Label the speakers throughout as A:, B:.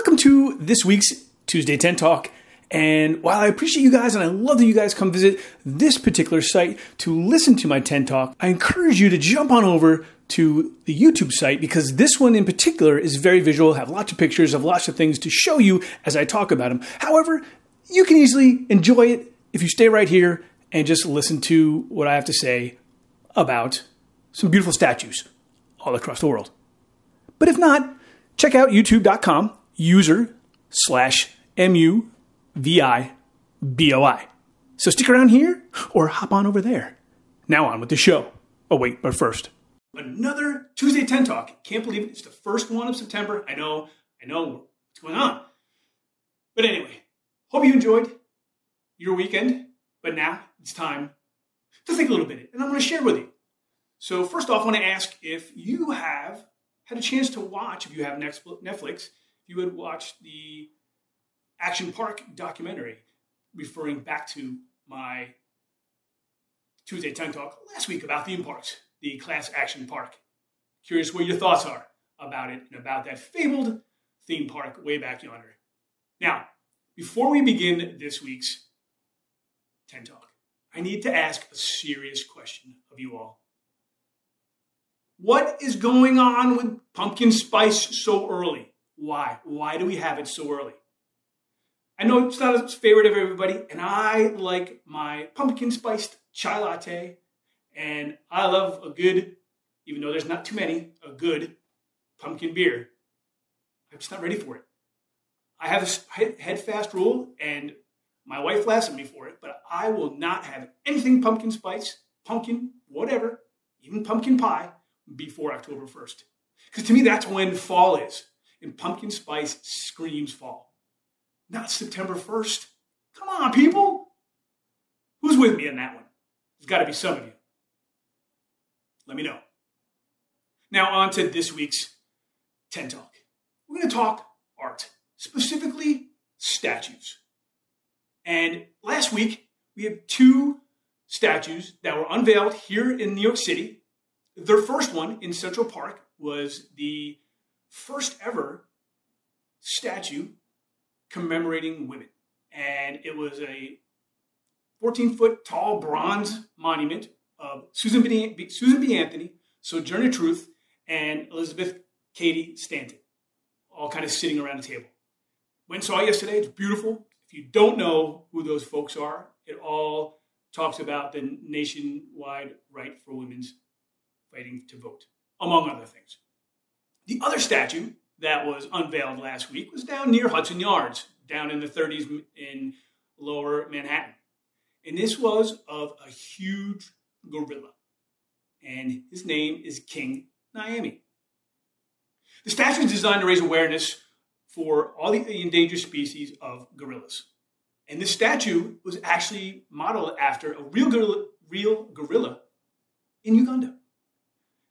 A: welcome to this week's Tuesday 10 Talk. And while I appreciate you guys and I love that you guys come visit this particular site to listen to my 10 Talk, I encourage you to jump on over to the YouTube site because this one in particular is very visual, have lots of pictures, have lots of things to show you as I talk about them. However, you can easily enjoy it if you stay right here and just listen to what I have to say about some beautiful statues all across the world. But if not, check out youtube.com user slash mu M-U V-I-B-O-I. So stick around here or hop on over there. Now on with the show. Oh wait, but first. Another Tuesday 10 Talk. Can't believe it. It's the first one of September. I know, I know what's going on. But anyway, hope you enjoyed your weekend. But now it's time to think a little bit, and I'm going to share with you. So first off, I want to ask if you have had a chance to watch, if you have Netflix, you had watched the Action Park documentary, referring back to my Tuesday 10 talk last week about theme parks, the Class Action Park. Curious what your thoughts are about it and about that fabled theme park way back yonder. Now, before we begin this week's 10 Talk, I need to ask a serious question of you all. What is going on with pumpkin spice so early? Why? Why do we have it so early? I know it's not a favorite of everybody, and I like my pumpkin spiced chai latte, and I love a good, even though there's not too many, a good pumpkin beer. I'm just not ready for it. I have a head fast rule, and my wife laughs at me for it, but I will not have anything pumpkin spice, pumpkin, whatever, even pumpkin pie before October 1st. Because to me, that's when fall is. And pumpkin spice screams fall. Not September 1st. Come on, people. Who's with me in that one? There's got to be some of you. Let me know. Now, on to this week's 10 Talk. We're going to talk art, specifically statues. And last week, we have two statues that were unveiled here in New York City their first one in Central Park was the first ever statue commemorating women. And it was a 14 foot tall bronze monument of Susan B. Susan B. Anthony, Sojourner Truth, and Elizabeth Cady Stanton, all kind of sitting around a table. Went saw yesterday. It's beautiful. If you don't know who those folks are, it all talks about the nationwide right for women's fighting to vote, among other things. The other statue that was unveiled last week was down near Hudson Yards, down in the 30s in lower Manhattan. And this was of a huge gorilla. And his name is King Nyani. The statue is designed to raise awareness for all the endangered species of gorillas. And this statue was actually modeled after a real gorilla, real gorilla in Uganda.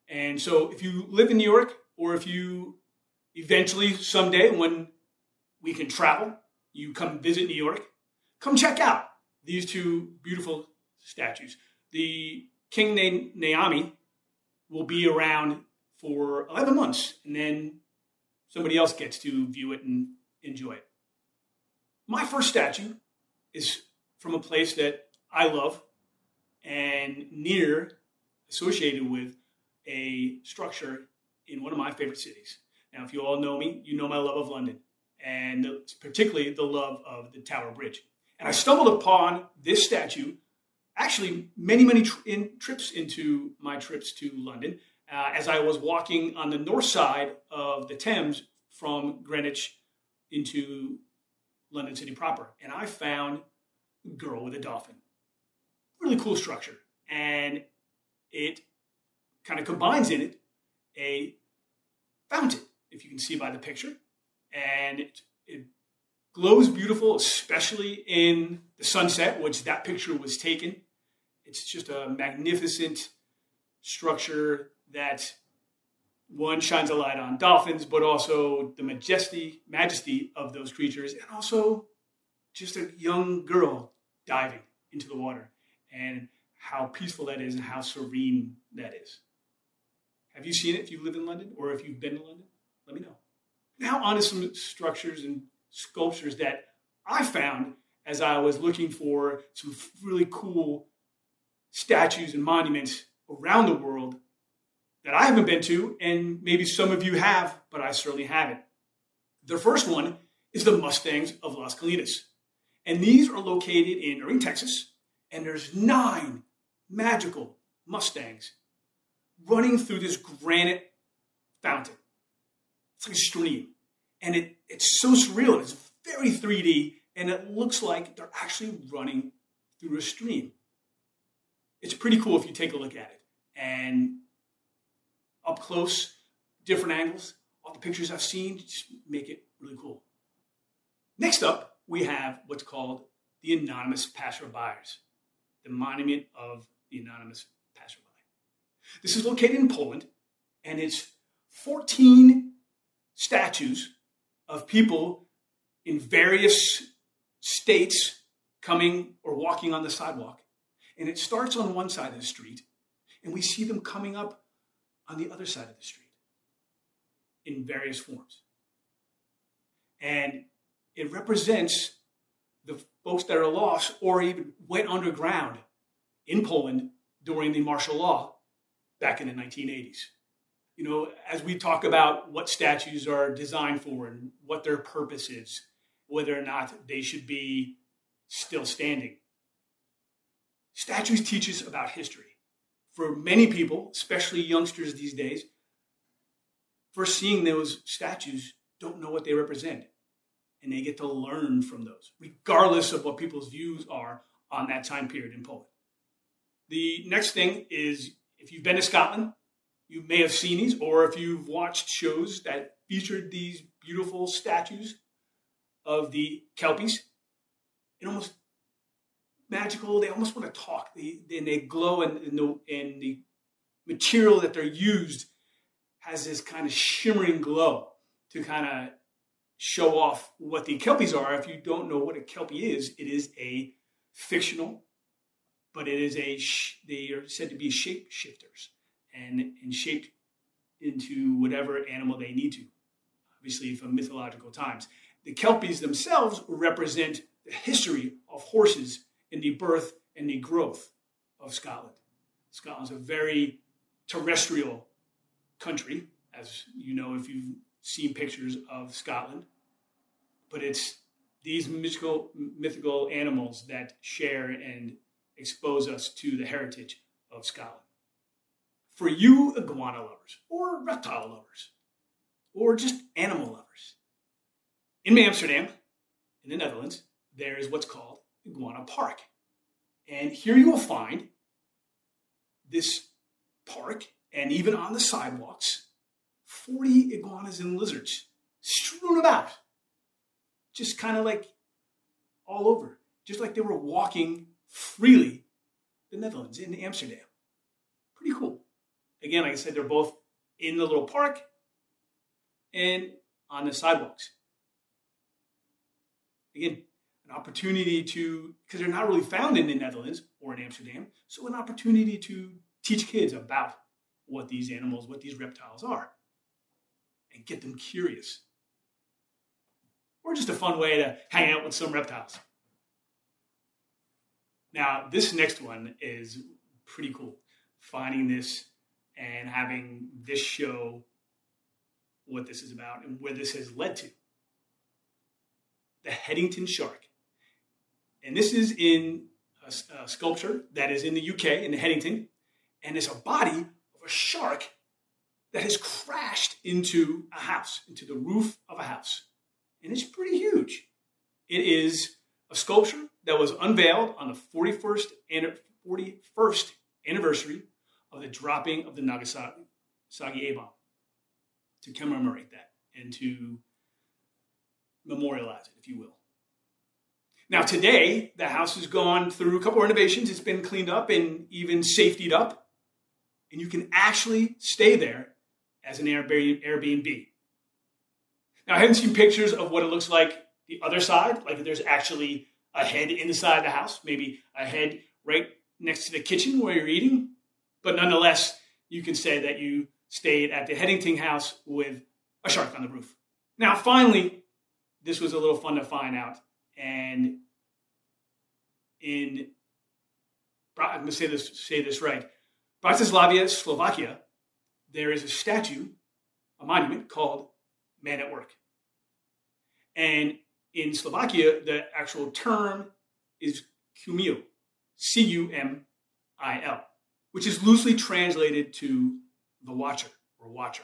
A: And so if you live in New York, or if you eventually someday when we can travel, you come visit New York, come check out these two beautiful statues. The King Nyani will be around for 11 months, and then somebody else gets to view it and enjoy it. My first statue is from a place that I love and near associated with a structure in one of my favorite cities. Now, if you all know me, you know my love of London, and particularly the love of the Tower Bridge. And I stumbled upon this statue actually many, many in, trips into my trips to London uh, as I was walking on the north side of the Thames from Greenwich into London City proper. And I found Girl with a Dolphin. Really cool structure. And it kind of combines in it a fountain, if you can see by the picture. And it, it glows beautiful, especially in the sunset, which that picture was taken. It's just a magnificent structure that one shines a light on dolphins, but also the majesty, majesty of those creatures, and also just a young girl diving into the water, and how peaceful that is, and how serene that is. Have you seen it if you live in London or if you've been to London? Let me know. Now, on to some structures and sculptures that I found as I was looking for some really cool statues and monuments around the world that I haven't been to, and maybe some of you have, but I certainly haven't. The first one is the Mustangs of Las Colinas. And these are located in Irving, Texas, and there's nine magical Mustangs running through this granite fountain. It's like a stream. And it, it's so surreal. It's very 3D, and it looks like they're actually running through a stream. It's pretty cool if you take a look at it. And up close, different angles, all the pictures I've seen just make it really cool. Next up, we have what's called the Anonymous Passerbyers, the Monument of the Anonymous Passerby. This is located in Poland, and it's 14 statues of people in various states coming or walking on the sidewalk. And it starts on one side of the street, and we see them coming up on the other side of the street in various forms. And it represents the folks that are lost or even went underground in Poland during the martial law back in the 1980s. You know, as we talk about what statues are designed for and what their purpose is, whether or not they should be still standing. Statues teach us about history. For many people, especially youngsters these days, first seeing those statues don't know what they represent. And they get to learn from those, regardless of what people's views are on that time period in Poland. The next thing is if you've been to Scotland, you may have seen these, or if you've watched shows that featured these beautiful statues of the Kelpies, it almost magical. They almost want to talk. They, and they glow, and, the, and the material that they're used has this kind of shimmering glow to kind of show off what the Kelpies are. If you don't know what a Kelpie is, it is a fictional but it is a they are said to be shape shifters and and shaped into whatever animal they need to. Obviously, from mythological times, the kelpies themselves represent the history of horses in the birth and the growth of Scotland. Scotland's a very terrestrial country, as you know if you've seen pictures of Scotland. But it's these mythical mythical animals that share and expose us to the heritage of Scotland. For you iguana lovers, or reptile lovers, or just animal lovers, in Amsterdam, in the Netherlands, there is what's called Iguana Park. And here you will find this park, and even on the sidewalks, 40 iguanas and lizards strewn about, just kind of like all over, just like they were walking freely the Netherlands, in Amsterdam. Pretty cool. Again, like I said, they're both in the little park and on the sidewalks. Again, an opportunity to, because they're not really found in the Netherlands or in Amsterdam, so an opportunity to teach kids about what these animals, what these reptiles are, and get them curious. Or just a fun way to hang out with some reptiles. Now, this next one is pretty cool. Finding this and having this show what this is about and where this has led to. The Headington Shark. And this is in a, a sculpture that is in the UK, in Headington, and it's a body of a shark that has crashed into a house, into the roof of a house. And it's pretty huge. It is a sculpture that was unveiled on the 41st, 41st anniversary of the dropping of the Nagasaki A bomb to commemorate that and to memorialize it, if you will. Now, today, the house has gone through a couple renovations. It's been cleaned up and even safetied up. And you can actually stay there as an Airbnb. Now, I haven't seen pictures of what it looks like the other side, like there's actually a head inside the house, maybe a head right next to the kitchen where you're eating. But nonetheless, you can say that you stayed at the Headington house with a shark on the roof. Now, finally, this was a little fun to find out. And in, I'm going to say this, say this right, Bratislava, Slovakia, there is a statue, a monument called Man at Work. And in Slovakia, the actual term is Cumil, C U M I L, which is loosely translated to the watcher or watcher.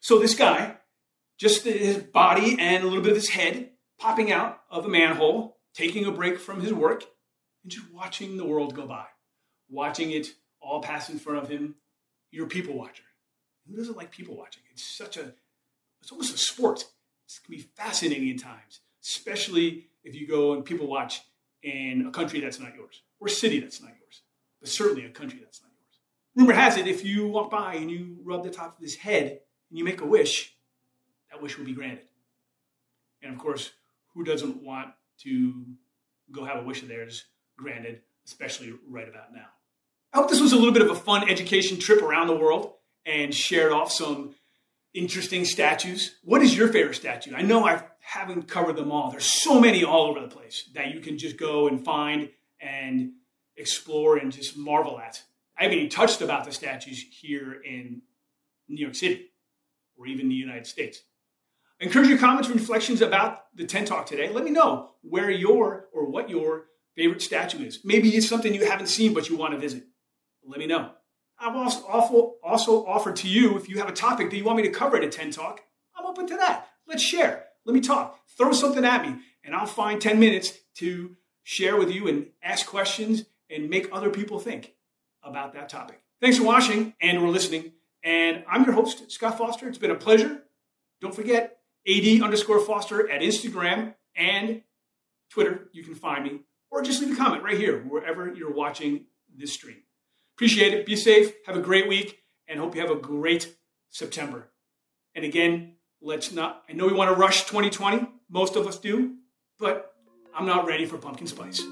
A: So this guy, just his body and a little bit of his head popping out of a manhole, taking a break from his work, and just watching the world go by, watching it all pass in front of him. You're a people watcher. Who doesn't like people watching? It's such a, it's almost a sport. It can be fascinating at times, especially if you go and people watch in a country that's not yours or a city that's not yours, but certainly a country that's not yours. Rumor has it if you walk by and you rub the top of his head and you make a wish, that wish will be granted. And of course, who doesn't want to go have a wish of theirs granted, especially right about now? I hope this was a little bit of a fun education trip around the world and shared off some interesting statues. What is your favorite statue? I know I haven't covered them all. There's so many all over the place that you can just go and find and explore and just marvel at. I haven't even touched about the statues here in New York City or even the United States. I encourage your comments and reflections about the 10 Talk today. Let me know where your or what your favorite statue is. Maybe it's something you haven't seen but you want to visit. Let me know. I've also, also offered to you if you have a topic that you want me to cover at a 10 Talk, I'm open to that. Let's share. Let me talk. Throw something at me, and I'll find 10 minutes to share with you and ask questions and make other people think about that topic. Thanks for watching and or listening. And I'm your host, Scott Foster. It's been a pleasure. Don't forget, AD underscore Foster at Instagram and Twitter. You can find me or just leave a comment right here, wherever you're watching this stream. Appreciate it. Be safe. Have a great week and hope you have a great September. And again, let's not, I know we want to rush 2020. Most of us do, but I'm not ready for pumpkin spice.